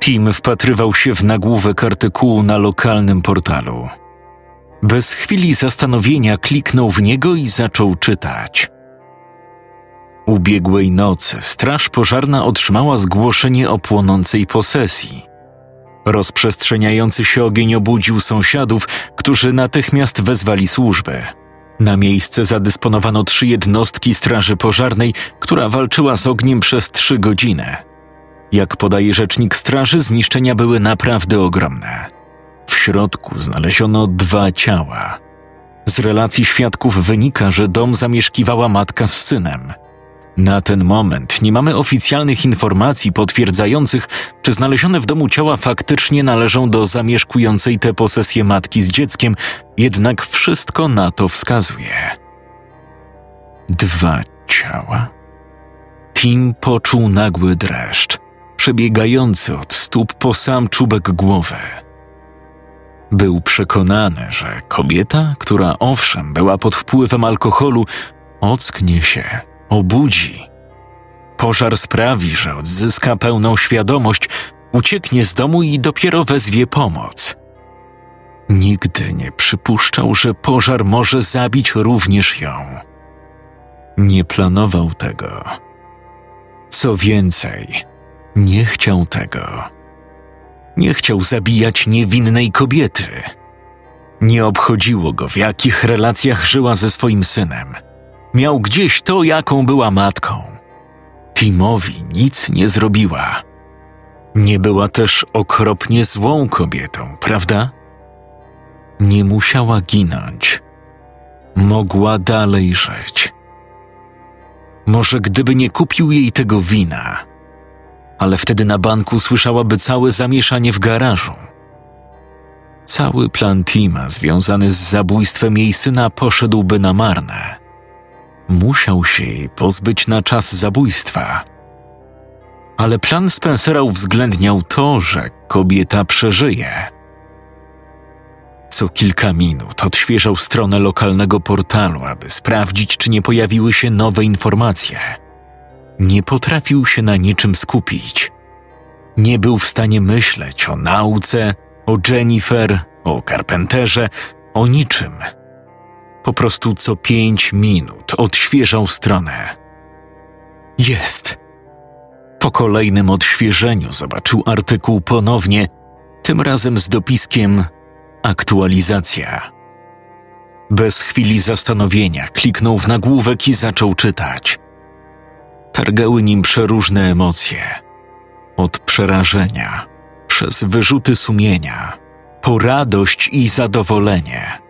Tim wpatrywał się w nagłówek artykułu na lokalnym portalu. Bez chwili zastanowienia kliknął w niego i zaczął czytać. Ubiegłej nocy straż pożarna otrzymała zgłoszenie o płonącej posesji. Rozprzestrzeniający się ogień obudził sąsiadów, którzy natychmiast wezwali służby. Na miejsce zadysponowano trzy jednostki straży pożarnej, która walczyła z ogniem przez trzy godziny. Jak podaje rzecznik straży, zniszczenia były naprawdę ogromne. W środku znaleziono dwa ciała. Z relacji świadków wynika, że dom zamieszkiwała matka z synem. Na ten moment nie mamy oficjalnych informacji potwierdzających, czy znalezione w domu ciała faktycznie należą do zamieszkującej tę posesję matki z dzieckiem, jednak wszystko na to wskazuje. Dwa ciała? Tim poczuł nagły dreszcz, przebiegający od stóp po sam czubek głowy. Był przekonany, że kobieta, która owszem była pod wpływem alkoholu, ocknie się obudzi. Pożar sprawi, że odzyska pełną świadomość, ucieknie z domu i dopiero wezwie pomoc. Nigdy nie przypuszczał, że pożar może zabić również ją. Nie planował tego. Co więcej, nie chciał tego. Nie chciał zabijać niewinnej kobiety. Nie obchodziło go, w jakich relacjach żyła ze swoim synem – Miał gdzieś to, jaką była matką. Timowi nic nie zrobiła. Nie była też okropnie złą kobietą, prawda? Nie musiała ginąć. Mogła dalej żyć. Może gdyby nie kupił jej tego wina, ale wtedy na banku słyszałaby całe zamieszanie w garażu. Cały plan Tima związany z zabójstwem jej syna poszedłby na marne musiał się jej pozbyć na czas zabójstwa. Ale plan Spencera uwzględniał to, że kobieta przeżyje. Co kilka minut odświeżał stronę lokalnego portalu, aby sprawdzić, czy nie pojawiły się nowe informacje. Nie potrafił się na niczym skupić. Nie był w stanie myśleć o nauce, o Jennifer, o Carpenterze, o niczym – po prostu co pięć minut odświeżał stronę. Jest. Po kolejnym odświeżeniu zobaczył artykuł ponownie, tym razem z dopiskiem Aktualizacja. Bez chwili zastanowienia kliknął w nagłówek i zaczął czytać. Targały nim przeróżne emocje. Od przerażenia, przez wyrzuty sumienia, po radość i zadowolenie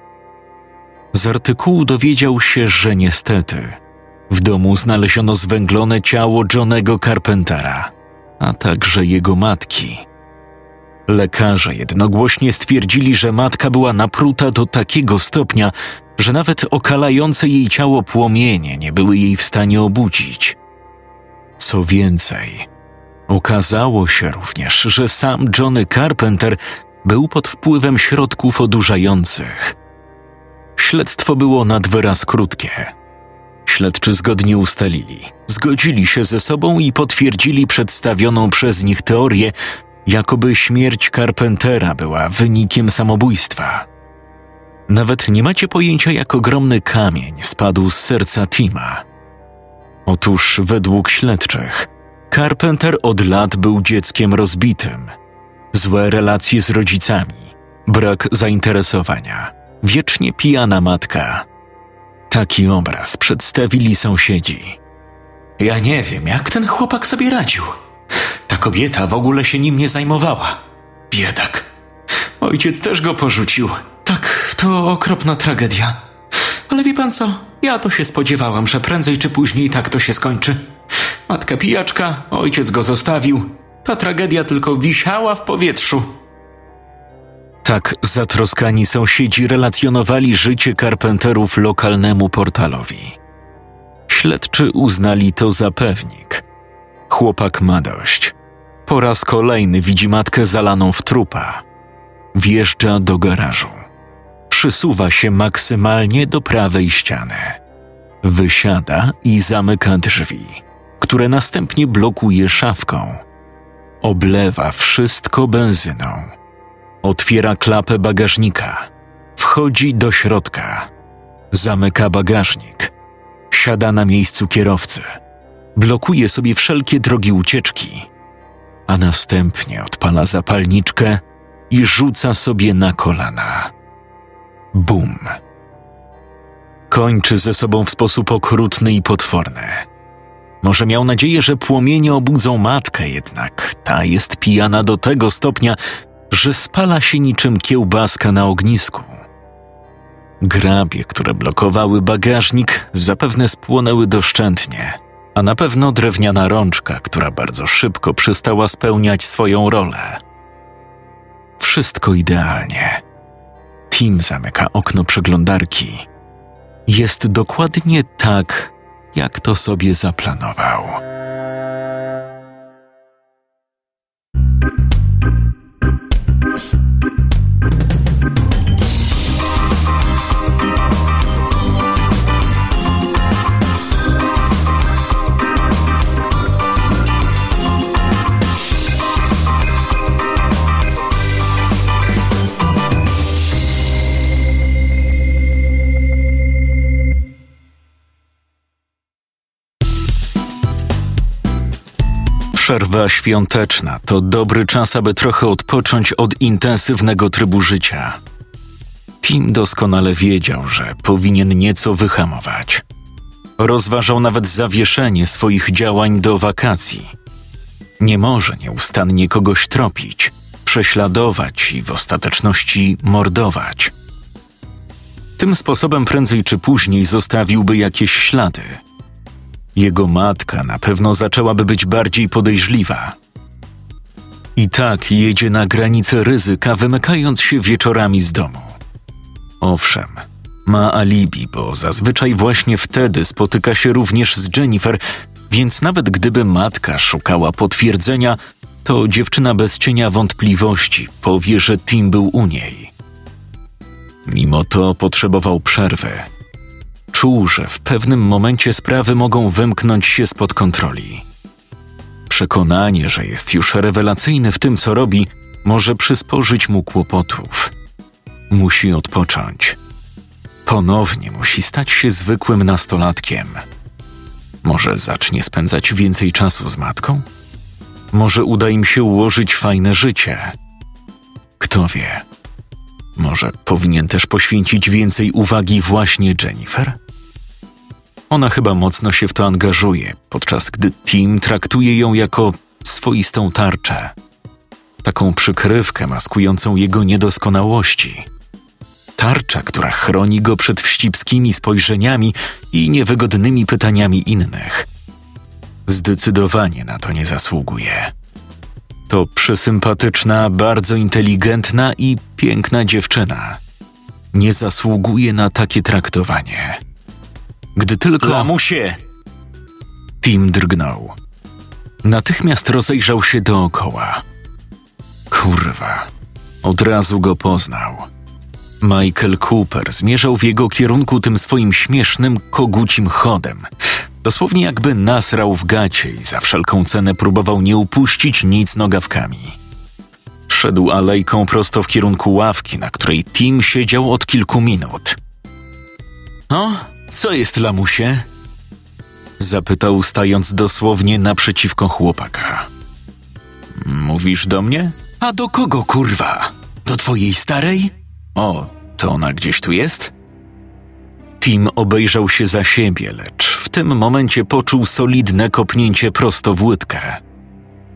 z artykułu dowiedział się, że niestety w domu znaleziono zwęglone ciało Johnego Carpentera, a także jego matki. Lekarze jednogłośnie stwierdzili, że matka była napruta do takiego stopnia, że nawet okalające jej ciało płomienie nie były jej w stanie obudzić. Co więcej, okazało się również, że sam Johnny Carpenter był pod wpływem środków odurzających – Śledztwo było nad wyraz krótkie. Śledczy zgodnie ustalili, zgodzili się ze sobą i potwierdzili przedstawioną przez nich teorię, jakoby śmierć Carpentera była wynikiem samobójstwa. Nawet nie macie pojęcia, jak ogromny kamień spadł z serca Tima. Otóż, według śledczych, Carpenter od lat był dzieckiem rozbitym. Złe relacje z rodzicami, brak zainteresowania – wiecznie pijana matka. Taki obraz przedstawili sąsiedzi. Ja nie wiem, jak ten chłopak sobie radził. Ta kobieta w ogóle się nim nie zajmowała. Biedak. Ojciec też go porzucił. Tak, to okropna tragedia. Ale wie pan co? Ja to się spodziewałam, że prędzej czy później tak to się skończy. Matka pijaczka, ojciec go zostawił. Ta tragedia tylko wisiała w powietrzu. Tak zatroskani sąsiedzi relacjonowali życie Carpenterów lokalnemu portalowi. Śledczy uznali to za pewnik. Chłopak ma dość. Po raz kolejny widzi matkę zalaną w trupa. Wjeżdża do garażu. Przysuwa się maksymalnie do prawej ściany. Wysiada i zamyka drzwi, które następnie blokuje szafką. Oblewa wszystko benzyną. Otwiera klapę bagażnika. Wchodzi do środka. Zamyka bagażnik. Siada na miejscu kierowcy. Blokuje sobie wszelkie drogi ucieczki. A następnie odpala zapalniczkę i rzuca sobie na kolana. Bum. Kończy ze sobą w sposób okrutny i potworny. Może miał nadzieję, że płomienie obudzą matkę, jednak ta jest pijana do tego stopnia, że spala się niczym kiełbaska na ognisku. Grabie, które blokowały bagażnik, zapewne spłonęły doszczętnie, a na pewno drewniana rączka, która bardzo szybko przestała spełniać swoją rolę. Wszystko idealnie. Tim zamyka okno przeglądarki. Jest dokładnie tak, jak to sobie zaplanował. Przerwa świąteczna to dobry czas, aby trochę odpocząć od intensywnego trybu życia. Tim doskonale wiedział, że powinien nieco wyhamować. Rozważał nawet zawieszenie swoich działań do wakacji. Nie może nieustannie kogoś tropić, prześladować i w ostateczności mordować. Tym sposobem prędzej czy później zostawiłby jakieś ślady – jego matka na pewno zaczęłaby być bardziej podejrzliwa. I tak jedzie na granicę ryzyka, wymykając się wieczorami z domu. Owszem, ma alibi, bo zazwyczaj właśnie wtedy spotyka się również z Jennifer, więc nawet gdyby matka szukała potwierdzenia, to dziewczyna bez cienia wątpliwości powie, że Tim był u niej. Mimo to potrzebował przerwy Czuł, że w pewnym momencie sprawy mogą wymknąć się spod kontroli. Przekonanie, że jest już rewelacyjny w tym, co robi, może przysporzyć mu kłopotów. Musi odpocząć. Ponownie musi stać się zwykłym nastolatkiem. Może zacznie spędzać więcej czasu z matką? Może uda im się ułożyć fajne życie? Kto wie? Może powinien też poświęcić więcej uwagi właśnie Jennifer? Ona chyba mocno się w to angażuje, podczas gdy Tim traktuje ją jako swoistą tarczę. Taką przykrywkę maskującą jego niedoskonałości. Tarcza, która chroni go przed wścibskimi spojrzeniami i niewygodnymi pytaniami innych. Zdecydowanie na to nie zasługuje. To przesympatyczna, bardzo inteligentna i piękna dziewczyna. Nie zasługuje na takie traktowanie. Gdy tylko. Lamusie! Tim drgnął. Natychmiast rozejrzał się dookoła. Kurwa. Od razu go poznał. Michael Cooper zmierzał w jego kierunku tym swoim śmiesznym, kogucim chodem. Dosłownie jakby nasrał w gacie i za wszelką cenę próbował nie upuścić nic nogawkami. Szedł alejką prosto w kierunku ławki, na której Tim siedział od kilku minut. No, co jest, lamusie? Zapytał, stając dosłownie naprzeciwko chłopaka. Mówisz do mnie? A do kogo, kurwa? Do twojej starej? O, to ona gdzieś tu jest? Tim obejrzał się za siebie, lecz tym momencie poczuł solidne kopnięcie prosto w łydkę.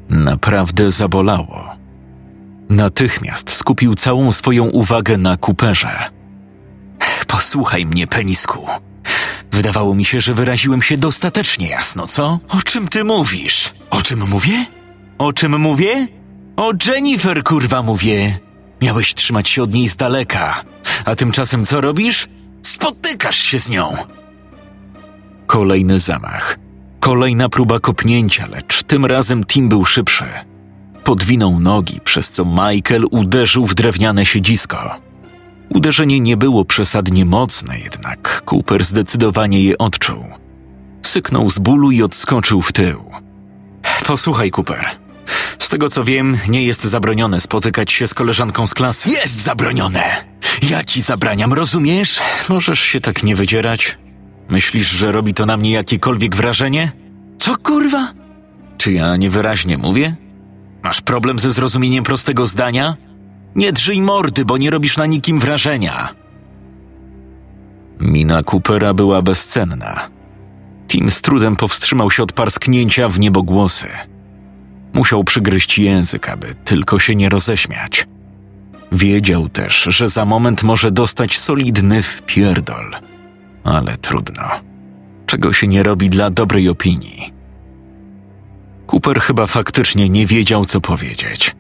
Naprawdę zabolało. Natychmiast skupił całą swoją uwagę na kuperze. Posłuchaj mnie, penisku. Wydawało mi się, że wyraziłem się dostatecznie jasno, co? O czym ty mówisz? O czym mówię? O czym mówię? O Jennifer, kurwa, mówię. Miałeś trzymać się od niej z daleka. A tymczasem co robisz? Spotykasz się z nią. Kolejny zamach. Kolejna próba kopnięcia, lecz tym razem Tim był szybszy. Podwinął nogi, przez co Michael uderzył w drewniane siedzisko. Uderzenie nie było przesadnie mocne, jednak Cooper zdecydowanie je odczuł. Syknął z bólu i odskoczył w tył. Posłuchaj, Cooper. Z tego co wiem, nie jest zabronione spotykać się z koleżanką z klasy. Jest zabronione! Ja ci zabraniam, rozumiesz? Możesz się tak nie wydzierać. Myślisz, że robi to na mnie jakiekolwiek wrażenie? Co kurwa? Czy ja niewyraźnie mówię? Masz problem ze zrozumieniem prostego zdania? Nie drżyj mordy, bo nie robisz na nikim wrażenia. Mina Coopera była bezcenna. Tim z trudem powstrzymał się od parsknięcia w niebogłosy. Musiał przygryźć język, aby tylko się nie roześmiać. Wiedział też, że za moment może dostać solidny wpierdol. Ale trudno. Czego się nie robi dla dobrej opinii. Cooper chyba faktycznie nie wiedział, co powiedzieć.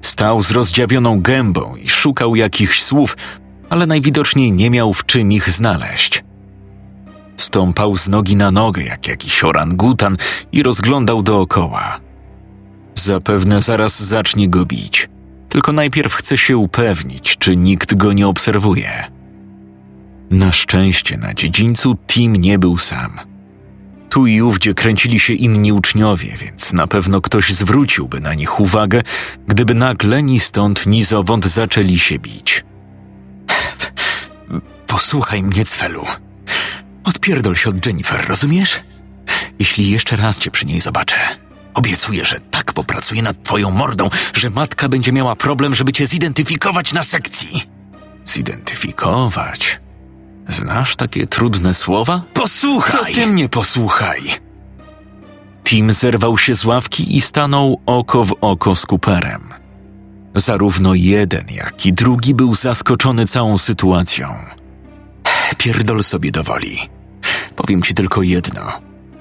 Stał z rozdziawioną gębą i szukał jakichś słów, ale najwidoczniej nie miał w czym ich znaleźć. Stąpał z nogi na nogę jak jakiś orangutan i rozglądał dookoła. Zapewne zaraz zacznie go bić, tylko najpierw chce się upewnić, czy nikt go nie obserwuje. Na szczęście na dziedzińcu Tim nie był sam. Tu i ówdzie kręcili się inni uczniowie, więc na pewno ktoś zwróciłby na nich uwagę, gdyby nagle ni stąd, ni zowąd zaczęli się bić. Posłuchaj mnie, Cfelu. Odpierdol się od Jennifer, rozumiesz? Jeśli jeszcze raz cię przy niej zobaczę, obiecuję, że tak popracuję nad twoją mordą, że matka będzie miała problem, żeby cię zidentyfikować na sekcji. Zidentyfikować? Znasz takie trudne słowa? Posłuchaj! To ty mnie posłuchaj! Tim zerwał się z ławki i stanął oko w oko z Cooperem. Zarówno jeden, jak i drugi był zaskoczony całą sytuacją. Pierdol sobie do woli. Powiem ci tylko jedno.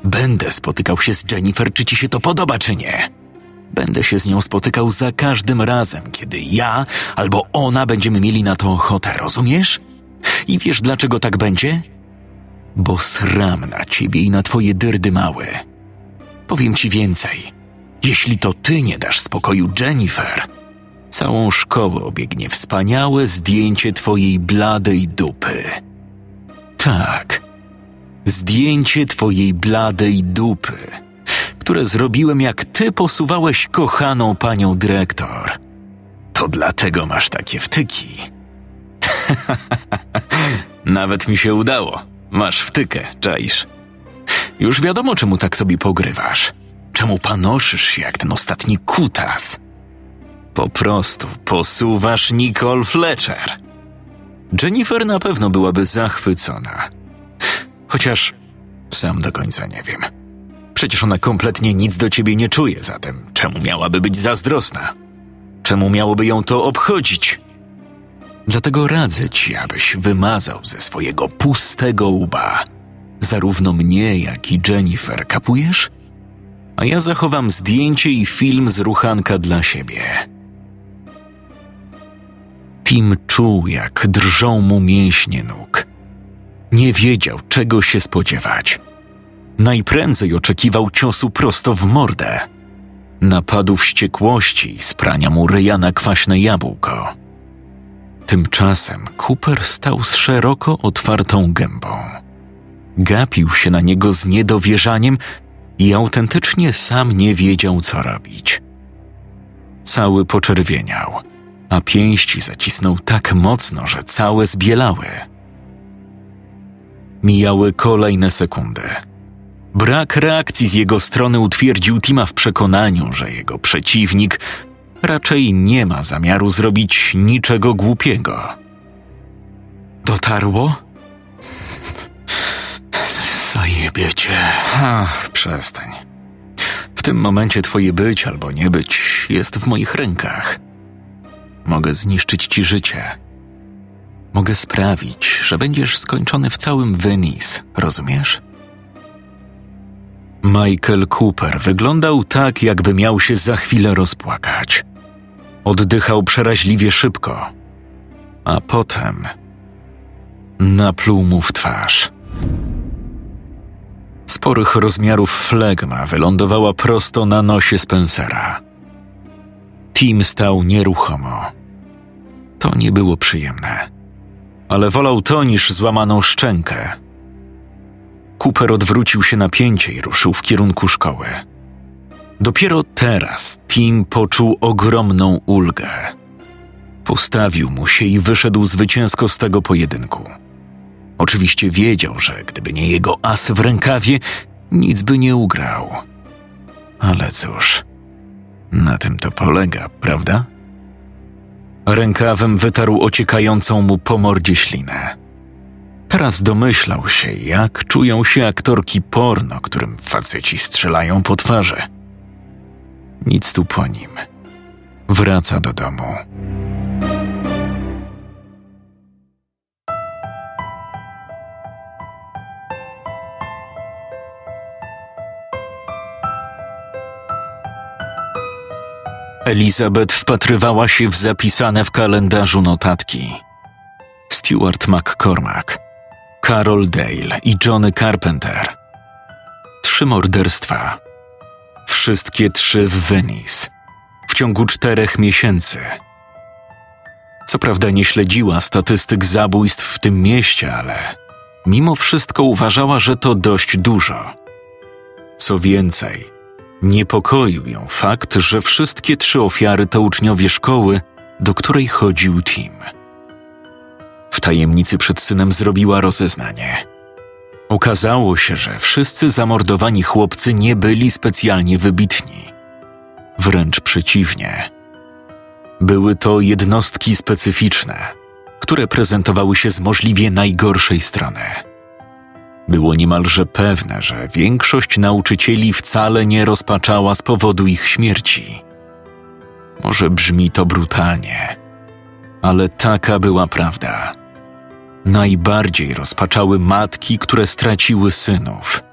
Będę spotykał się z Jennifer, czy ci się to podoba, czy nie. Będę się z nią spotykał za każdym razem, kiedy ja albo ona będziemy mieli na to ochotę, rozumiesz? I wiesz dlaczego tak będzie? Bo sram na ciebie i na twoje dyrdy małe. Powiem ci więcej. Jeśli to ty nie dasz spokoju Jennifer, całą szkołę obiegnie wspaniałe zdjęcie twojej bladej dupy. Tak, zdjęcie twojej bladej dupy, które zrobiłem jak ty posuwałeś kochaną panią dyrektor. To dlatego masz takie wtyki. Nawet mi się udało. Masz wtykę, czaisz. Już wiadomo, czemu tak sobie pogrywasz. Czemu panoszysz się jak ten ostatni kutas. Po prostu posuwasz Nicole Fletcher. Jennifer na pewno byłaby zachwycona. Chociaż sam do końca nie wiem. Przecież ona kompletnie nic do ciebie nie czuje, zatem czemu miałaby być zazdrosna? Czemu miałoby ją to obchodzić? Dlatego radzę ci, abyś wymazał ze swojego pustego łba zarówno mnie, jak i Jennifer, kapujesz? A ja zachowam zdjęcie i film z ruchanka dla siebie. Tim czuł, jak drżą mu mięśnie nóg. Nie wiedział, czego się spodziewać. Najprędzej oczekiwał ciosu prosto w mordę. Napadu wściekłości sprania mu ryja na kwaśne jabłko. Tymczasem Cooper stał z szeroko otwartą gębą. Gapił się na niego z niedowierzaniem i autentycznie sam nie wiedział, co robić. Cały poczerwieniał, a pięści zacisnął tak mocno, że całe zbielały. Mijały kolejne sekundy. Brak reakcji z jego strony utwierdził Tima w przekonaniu, że jego przeciwnik raczej nie ma zamiaru zrobić niczego głupiego. Dotarło? Zajebie cię. Ach, przestań. W tym momencie twoje być albo nie być jest w moich rękach. Mogę zniszczyć ci życie. Mogę sprawić, że będziesz skończony w całym Venice, rozumiesz? Michael Cooper wyglądał tak, jakby miał się za chwilę rozpłakać. Oddychał przeraźliwie szybko, a potem napluł mu w twarz. Sporych rozmiarów flegma wylądowała prosto na nosie Spencera. Tim stał nieruchomo. To nie było przyjemne, ale wolał to niż złamaną szczękę. Cooper odwrócił się na pięcie i ruszył w kierunku szkoły. Dopiero teraz Tim poczuł ogromną ulgę. Postawił mu się i wyszedł zwycięsko z tego pojedynku. Oczywiście wiedział, że gdyby nie jego as w rękawie, nic by nie ugrał. Ale cóż, na tym to polega, prawda? Rękawem wytarł ociekającą mu po mordzie ślinę. Teraz domyślał się, jak czują się aktorki porno, którym faceci strzelają po twarzy. Nic tu po nim. Wraca do domu. Elizabeth wpatrywała się w zapisane w kalendarzu notatki. Stuart McCormack, Carol Dale i Johnny Carpenter. Trzy morderstwa. Wszystkie trzy w Venice. W ciągu czterech miesięcy. Co prawda nie śledziła statystyk zabójstw w tym mieście, ale mimo wszystko uważała, że to dość dużo. Co więcej, Niepokoił ją fakt, że wszystkie trzy ofiary to uczniowie szkoły, do której chodził Tim. W tajemnicy przed synem zrobiła rozeznanie. Okazało się, że wszyscy zamordowani chłopcy nie byli specjalnie wybitni. Wręcz przeciwnie. Były to jednostki specyficzne, które prezentowały się z możliwie najgorszej strony. Było niemalże pewne, że większość nauczycieli wcale nie rozpaczała z powodu ich śmierci. Może brzmi to brutalnie, ale taka była prawda. Najbardziej rozpaczały matki, które straciły synów.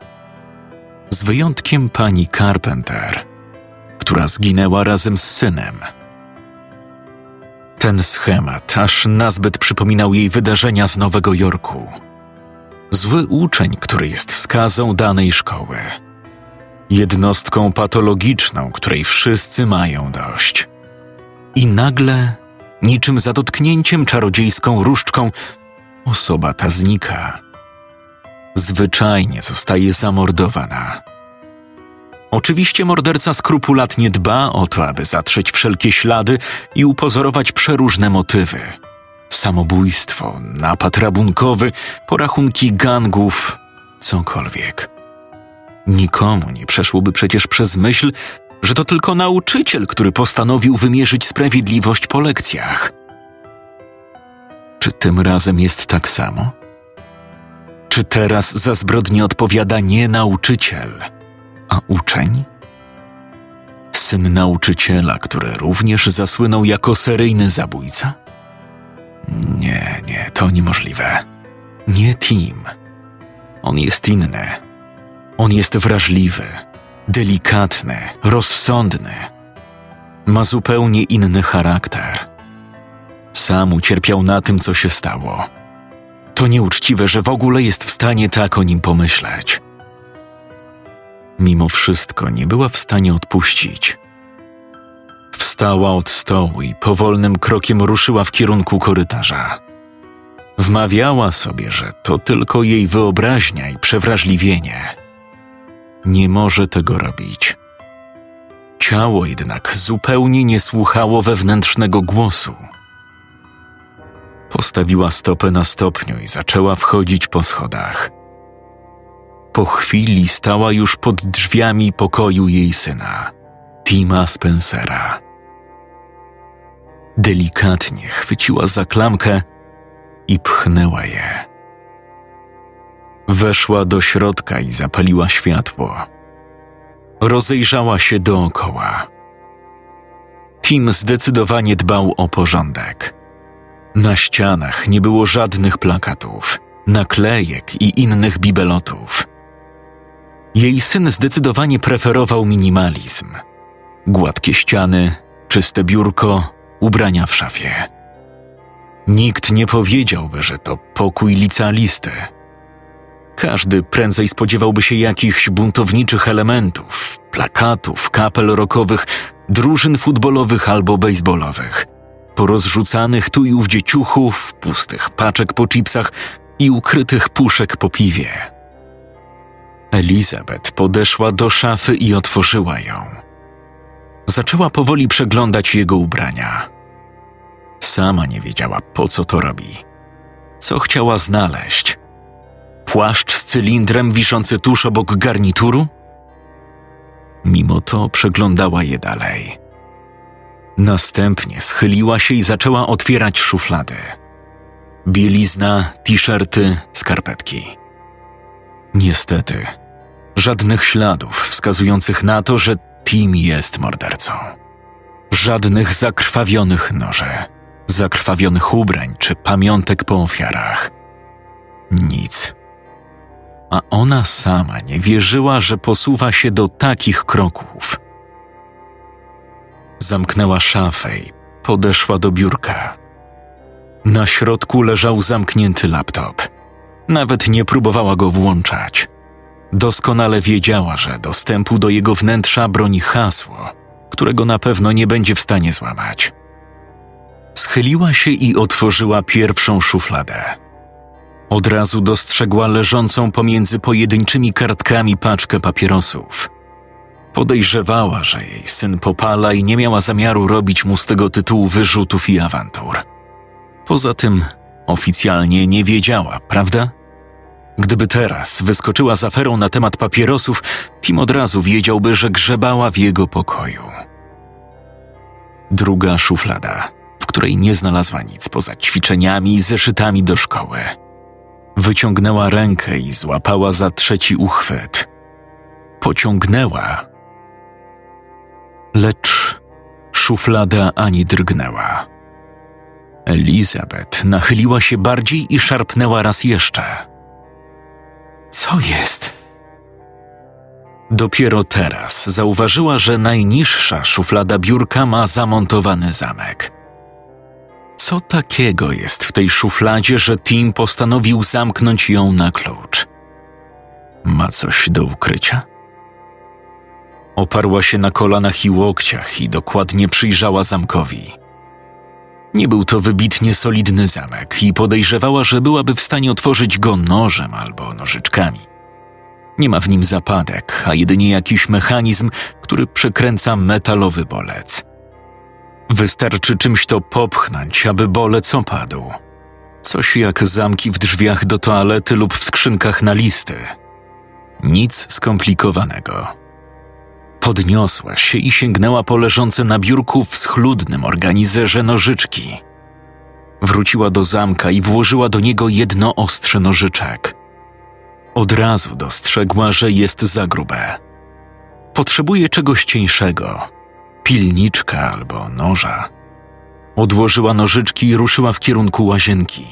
Z wyjątkiem pani Carpenter, która zginęła razem z synem. Ten schemat aż nazbyt przypominał jej wydarzenia z Nowego Jorku zły uczeń, który jest skazą danej szkoły. Jednostką patologiczną, której wszyscy mają dość. I nagle, niczym za dotknięciem czarodziejską różdżką, osoba ta znika. Zwyczajnie zostaje zamordowana. Oczywiście morderca skrupulatnie dba o to, aby zatrzeć wszelkie ślady i upozorować przeróżne motywy – samobójstwo, napad rabunkowy, porachunki gangów, cokolwiek. Nikomu nie przeszłoby przecież przez myśl, że to tylko nauczyciel, który postanowił wymierzyć sprawiedliwość po lekcjach. Czy tym razem jest tak samo? Czy teraz za zbrodnię odpowiada nie nauczyciel, a uczeń? Syn nauczyciela, który również zasłynął jako seryjny zabójca? Nie, nie, to niemożliwe. Nie Tim. On jest inny. On jest wrażliwy, delikatny, rozsądny. Ma zupełnie inny charakter. Sam ucierpiał na tym, co się stało. To nieuczciwe, że w ogóle jest w stanie tak o nim pomyśleć. Mimo wszystko nie była w stanie odpuścić. Wstała od stołu i powolnym krokiem ruszyła w kierunku korytarza. Wmawiała sobie, że to tylko jej wyobraźnia i przewrażliwienie. Nie może tego robić. Ciało jednak zupełnie nie słuchało wewnętrznego głosu. Postawiła stopę na stopniu i zaczęła wchodzić po schodach. Po chwili stała już pod drzwiami pokoju jej syna, Tima Spencera. Delikatnie chwyciła za klamkę i pchnęła je. Weszła do środka i zapaliła światło. Rozejrzała się dookoła. Tim zdecydowanie dbał o porządek. Na ścianach nie było żadnych plakatów, naklejek i innych bibelotów. Jej syn zdecydowanie preferował minimalizm. Gładkie ściany, czyste biurko, ubrania w szafie. Nikt nie powiedziałby, że to pokój licealisty. Każdy prędzej spodziewałby się jakichś buntowniczych elementów, plakatów, kapel rokowych, drużyn futbolowych albo baseballowych, porozrzucanych tu i ówdzie ciuchów, pustych paczek po chipsach i ukrytych puszek po piwie. Elizabeth podeszła do szafy i otworzyła ją. Zaczęła powoli przeglądać jego ubrania. Sama nie wiedziała, po co to robi. Co chciała znaleźć? Płaszcz z cylindrem wiszący tuż obok garnituru? Mimo to przeglądała je dalej. Następnie schyliła się i zaczęła otwierać szuflady. Bielizna, t-shirty, skarpetki. Niestety, żadnych śladów wskazujących na to, że Tim jest mordercą. Żadnych zakrwawionych noży, zakrwawionych ubrań czy pamiątek po ofiarach. Nic. A ona sama nie wierzyła, że posuwa się do takich kroków. Zamknęła szafę i podeszła do biurka. Na środku leżał zamknięty laptop. Nawet nie próbowała go włączać. Doskonale wiedziała, że dostępu do jego wnętrza broni hasło, którego na pewno nie będzie w stanie złamać. Schyliła się i otworzyła pierwszą szufladę. Od razu dostrzegła leżącą pomiędzy pojedynczymi kartkami paczkę papierosów. Podejrzewała, że jej syn popala i nie miała zamiaru robić mu z tego tytułu wyrzutów i awantur. Poza tym oficjalnie nie wiedziała, prawda? Gdyby teraz wyskoczyła z aferą na temat papierosów, Tim od razu wiedziałby, że grzebała w jego pokoju. Druga szuflada, w której nie znalazła nic poza ćwiczeniami i zeszytami do szkoły. Wyciągnęła rękę i złapała za trzeci uchwyt. Pociągnęła, lecz szuflada ani drgnęła. Elizabeth nachyliła się bardziej i szarpnęła raz jeszcze. Co jest? Dopiero teraz zauważyła, że najniższa szuflada biurka ma zamontowany zamek. Co takiego jest w tej szufladzie, że Tim postanowił zamknąć ją na klucz? Ma coś do ukrycia? Oparła się na kolanach i łokciach i dokładnie przyjrzała zamkowi. Nie był to wybitnie solidny zamek i podejrzewała, że byłaby w stanie otworzyć go nożem albo nożyczkami. Nie ma w nim zapadek, a jedynie jakiś mechanizm, który przekręca metalowy bolec. Wystarczy czymś to popchnąć, aby bolec opadł. Coś jak zamki w drzwiach do toalety lub w skrzynkach na listy. Nic skomplikowanego. Podniosła się i sięgnęła po leżące na biurku w schludnym organizerze nożyczki. Wróciła do zamka i włożyła do niego jedno ostrze nożyczek. Od razu dostrzegła, że jest za grube. Potrzebuje czegoś cieńszego pilniczka albo noża. Odłożyła nożyczki i ruszyła w kierunku łazienki.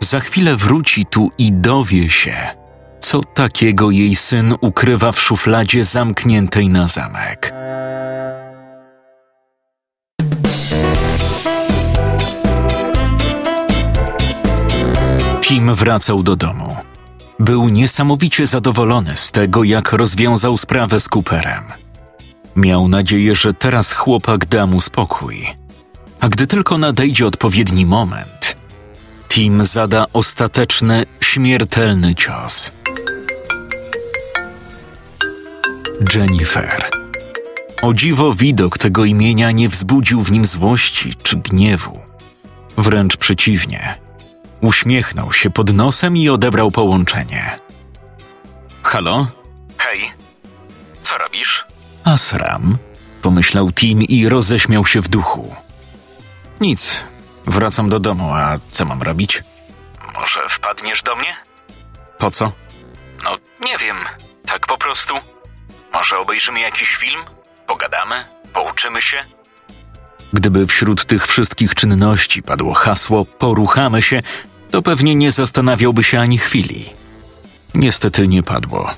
Za chwilę wróci tu i dowie się, co takiego jej syn ukrywa w szufladzie zamkniętej na zamek. Tim wracał do domu. Był niesamowicie zadowolony z tego, jak rozwiązał sprawę z Cooperem. Miał nadzieję, że teraz chłopak da mu spokój. A gdy tylko nadejdzie odpowiedni moment, Tim zada ostateczny, śmiertelny cios. Jennifer. O dziwo widok tego imienia nie wzbudził w nim złości czy gniewu. Wręcz przeciwnie. Uśmiechnął się pod nosem i odebrał połączenie. Halo? Hej. Co robisz? Asram, pomyślał Tim i roześmiał się w duchu. Nic, wracam do domu, a co mam robić? Może wpadniesz do mnie? Po co? No, nie wiem, tak po prostu. Może obejrzymy jakiś film? Pogadamy? Pouczymy się? Gdyby wśród tych wszystkich czynności padło hasło poruchamy się, to pewnie nie zastanawiałby się ani chwili. Niestety nie padło.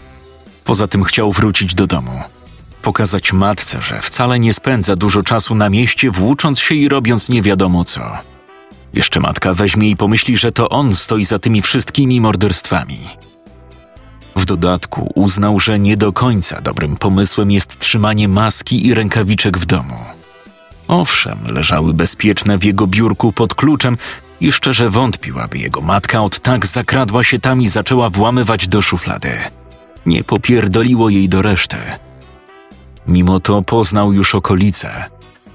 Poza tym chciał wrócić do domu. Pokazać matce, że wcale nie spędza dużo czasu na mieście, włócząc się i robiąc nie wiadomo co. Jeszcze matka weźmie i pomyśli, że to on stoi za tymi wszystkimi morderstwami. W dodatku uznał, że nie do końca dobrym pomysłem jest trzymanie maski i rękawiczek w domu. Owszem, leżały bezpieczne w jego biurku pod kluczem i szczerze wątpił, aby jego matka od tak zakradła się tam i zaczęła włamywać do szuflady. Nie popierdoliło jej do reszty. Mimo to poznał już okolice.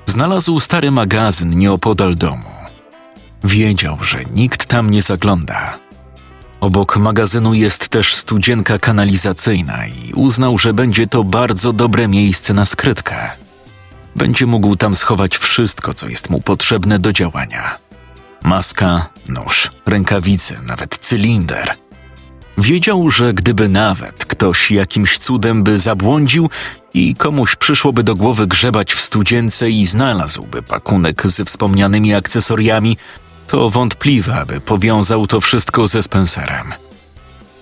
Znalazł stary magazyn nieopodal domu. Wiedział, że nikt tam nie zagląda. Obok magazynu jest też studzienka kanalizacyjna i uznał, że będzie to bardzo dobre miejsce na skrytkę. Będzie mógł tam schować wszystko, co jest mu potrzebne do działania. Maska, nóż, rękawice, nawet cylinder. Wiedział, że gdyby nawet ktoś jakimś cudem by zabłądził i komuś przyszłoby do głowy grzebać w studzience i znalazłby pakunek ze wspomnianymi akcesoriami, to wątpliwe, aby powiązał to wszystko ze Spencerem.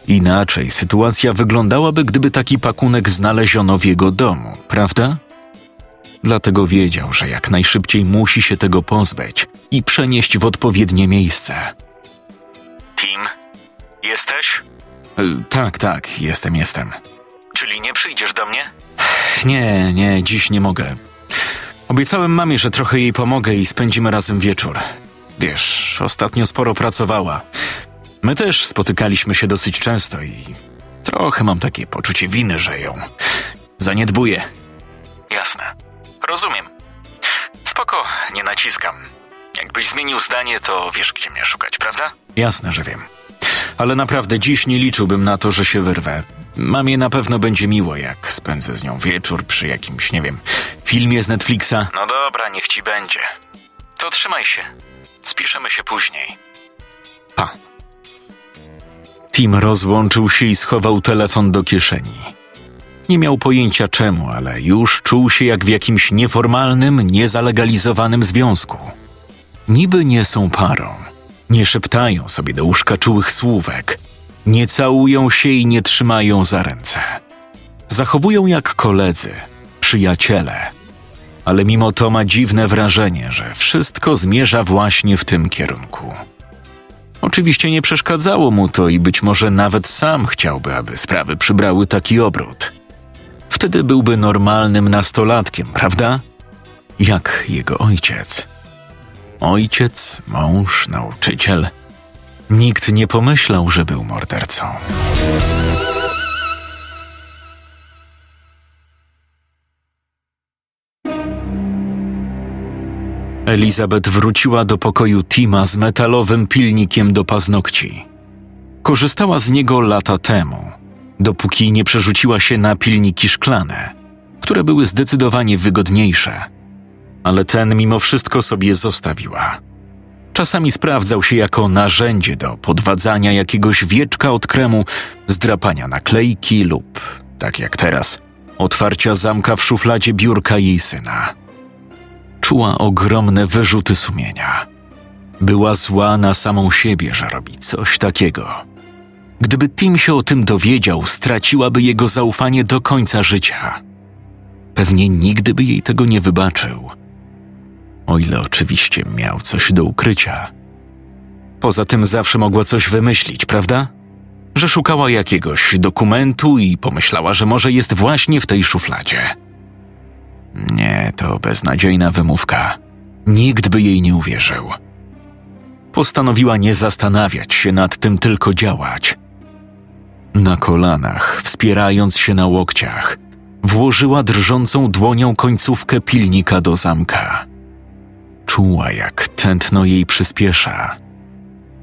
Inaczej sytuacja wyglądałaby, gdyby taki pakunek znaleziono w jego domu, prawda? Dlatego wiedział, że jak najszybciej musi się tego pozbyć i przenieść w odpowiednie miejsce. Tim, jesteś? Y, tak, tak, jestem, jestem. Czyli nie przyjdziesz do mnie? Nie, nie, dziś nie mogę. Obiecałem mamie, że trochę jej pomogę i spędzimy razem wieczór. Wiesz, ostatnio sporo pracowała. My też spotykaliśmy się dosyć często i trochę mam takie poczucie winy, że ją zaniedbuję. Jasne. Rozumiem. Spoko, nie naciskam. Jakbyś zmienił zdanie, to wiesz, gdzie mnie szukać, prawda? Jasne, że wiem. Ale naprawdę dziś nie liczyłbym na to, że się wyrwę. Mamie na pewno będzie miło, jak spędzę z nią wieczór przy jakimś, nie wiem, filmie z Netflixa. No dobra, niech ci będzie. To trzymaj się. Spiszemy się później. Pa. Tim rozłączył się i schował telefon do kieszeni. Nie miał pojęcia czemu, ale już czuł się jak w jakimś nieformalnym, niezalegalizowanym związku. Niby nie są parą, nie szeptają sobie do łóżka czułych słówek, nie całują się i nie trzymają za ręce. Zachowują jak koledzy, przyjaciele. Ale mimo to ma dziwne wrażenie, że wszystko zmierza właśnie w tym kierunku. Oczywiście nie przeszkadzało mu to i być może nawet sam chciałby, aby sprawy przybrały taki obrót. Wtedy byłby normalnym nastolatkiem, prawda? Jak jego ojciec. Ojciec, mąż, nauczyciel. Nikt nie pomyślał, że był mordercą. Elizabeth wróciła do pokoju Tima z metalowym pilnikiem do paznokci. Korzystała z niego lata temu, dopóki nie przerzuciła się na pilniki szklane, które były zdecydowanie wygodniejsze. Ale ten mimo wszystko sobie zostawiła. Czasami sprawdzał się jako narzędzie do podwadzania jakiegoś wieczka od kremu, zdrapania naklejki lub, tak jak teraz, otwarcia zamka w szufladzie biurka jej syna czuła ogromne wyrzuty sumienia. Była zła na samą siebie, że robi coś takiego. Gdyby Tim się o tym dowiedział, straciłaby jego zaufanie do końca życia. Pewnie nigdy by jej tego nie wybaczył. O ile oczywiście miał coś do ukrycia. Poza tym zawsze mogła coś wymyślić, prawda? Że szukała jakiegoś dokumentu i pomyślała, że może jest właśnie w tej szufladzie. Nie, to beznadziejna wymówka. Nikt by jej nie uwierzył. Postanowiła nie zastanawiać się nad tym, tylko działać. Na kolanach, wspierając się na łokciach, włożyła drżącą dłonią końcówkę pilnika do zamka. Czuła, jak tętno jej przyspiesza.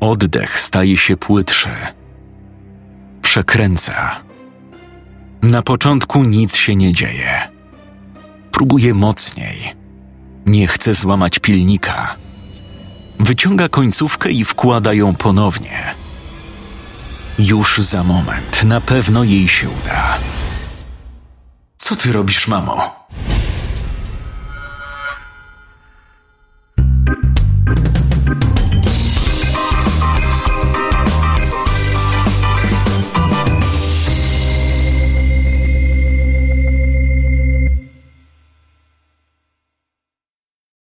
Oddech staje się płytszy. Przekręca. Na początku nic się nie dzieje Próbuje mocniej. Nie chce złamać pilnika. Wyciąga końcówkę i wkłada ją ponownie. Już za moment na pewno jej się uda. Co ty robisz, mamo?